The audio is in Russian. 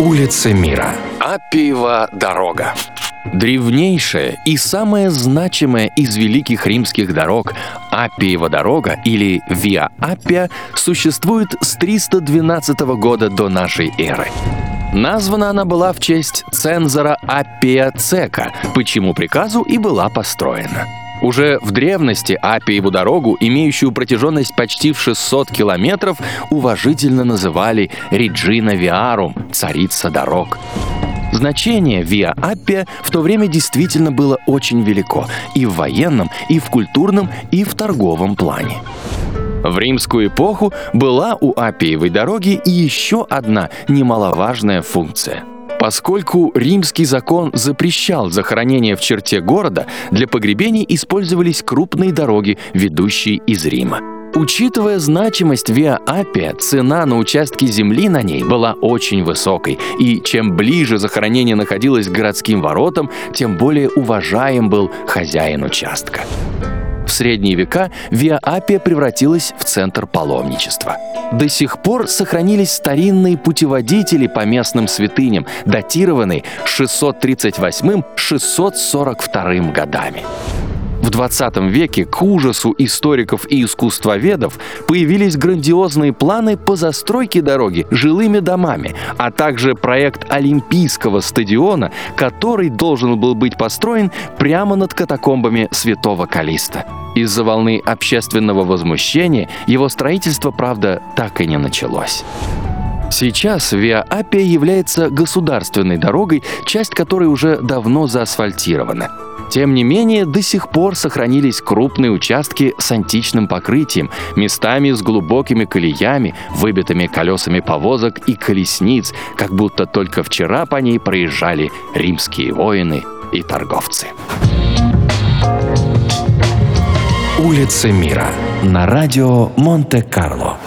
Улица мира. Аппиева дорога. Древнейшая и самая значимая из великих римских дорог Аппиева дорога или Виа Аппия существует с 312 года до нашей эры. Названа она была в честь цензора Аппия Цека, почему приказу и была построена. Уже в древности Апиеву дорогу, имеющую протяженность почти в 600 километров, уважительно называли Реджина Виарум – царица дорог. Значение Виа Аппия в то время действительно было очень велико и в военном, и в культурном, и в торговом плане. В римскую эпоху была у Апиевой дороги и еще одна немаловажная функция – Поскольку римский закон запрещал захоронение в черте города, для погребений использовались крупные дороги, ведущие из Рима. Учитывая значимость Виа Апия, цена на участке земли на ней была очень высокой, и чем ближе захоронение находилось к городским воротам, тем более уважаем был хозяин участка. В средние века Виа Апия превратилась в центр паломничества. До сих пор сохранились старинные путеводители по местным святыням, датированные 638-642 годами. В 20 веке к ужасу историков и искусствоведов появились грандиозные планы по застройке дороги жилыми домами, а также проект Олимпийского стадиона, который должен был быть построен прямо над катакомбами Святого Калиста. Из-за волны общественного возмущения его строительство, правда, так и не началось. Сейчас Виа Аппия является государственной дорогой, часть которой уже давно заасфальтирована. Тем не менее, до сих пор сохранились крупные участки с античным покрытием, местами с глубокими колеями, выбитыми колесами повозок и колесниц, как будто только вчера по ней проезжали римские воины и торговцы. Улица мира на радио Монте-Карло.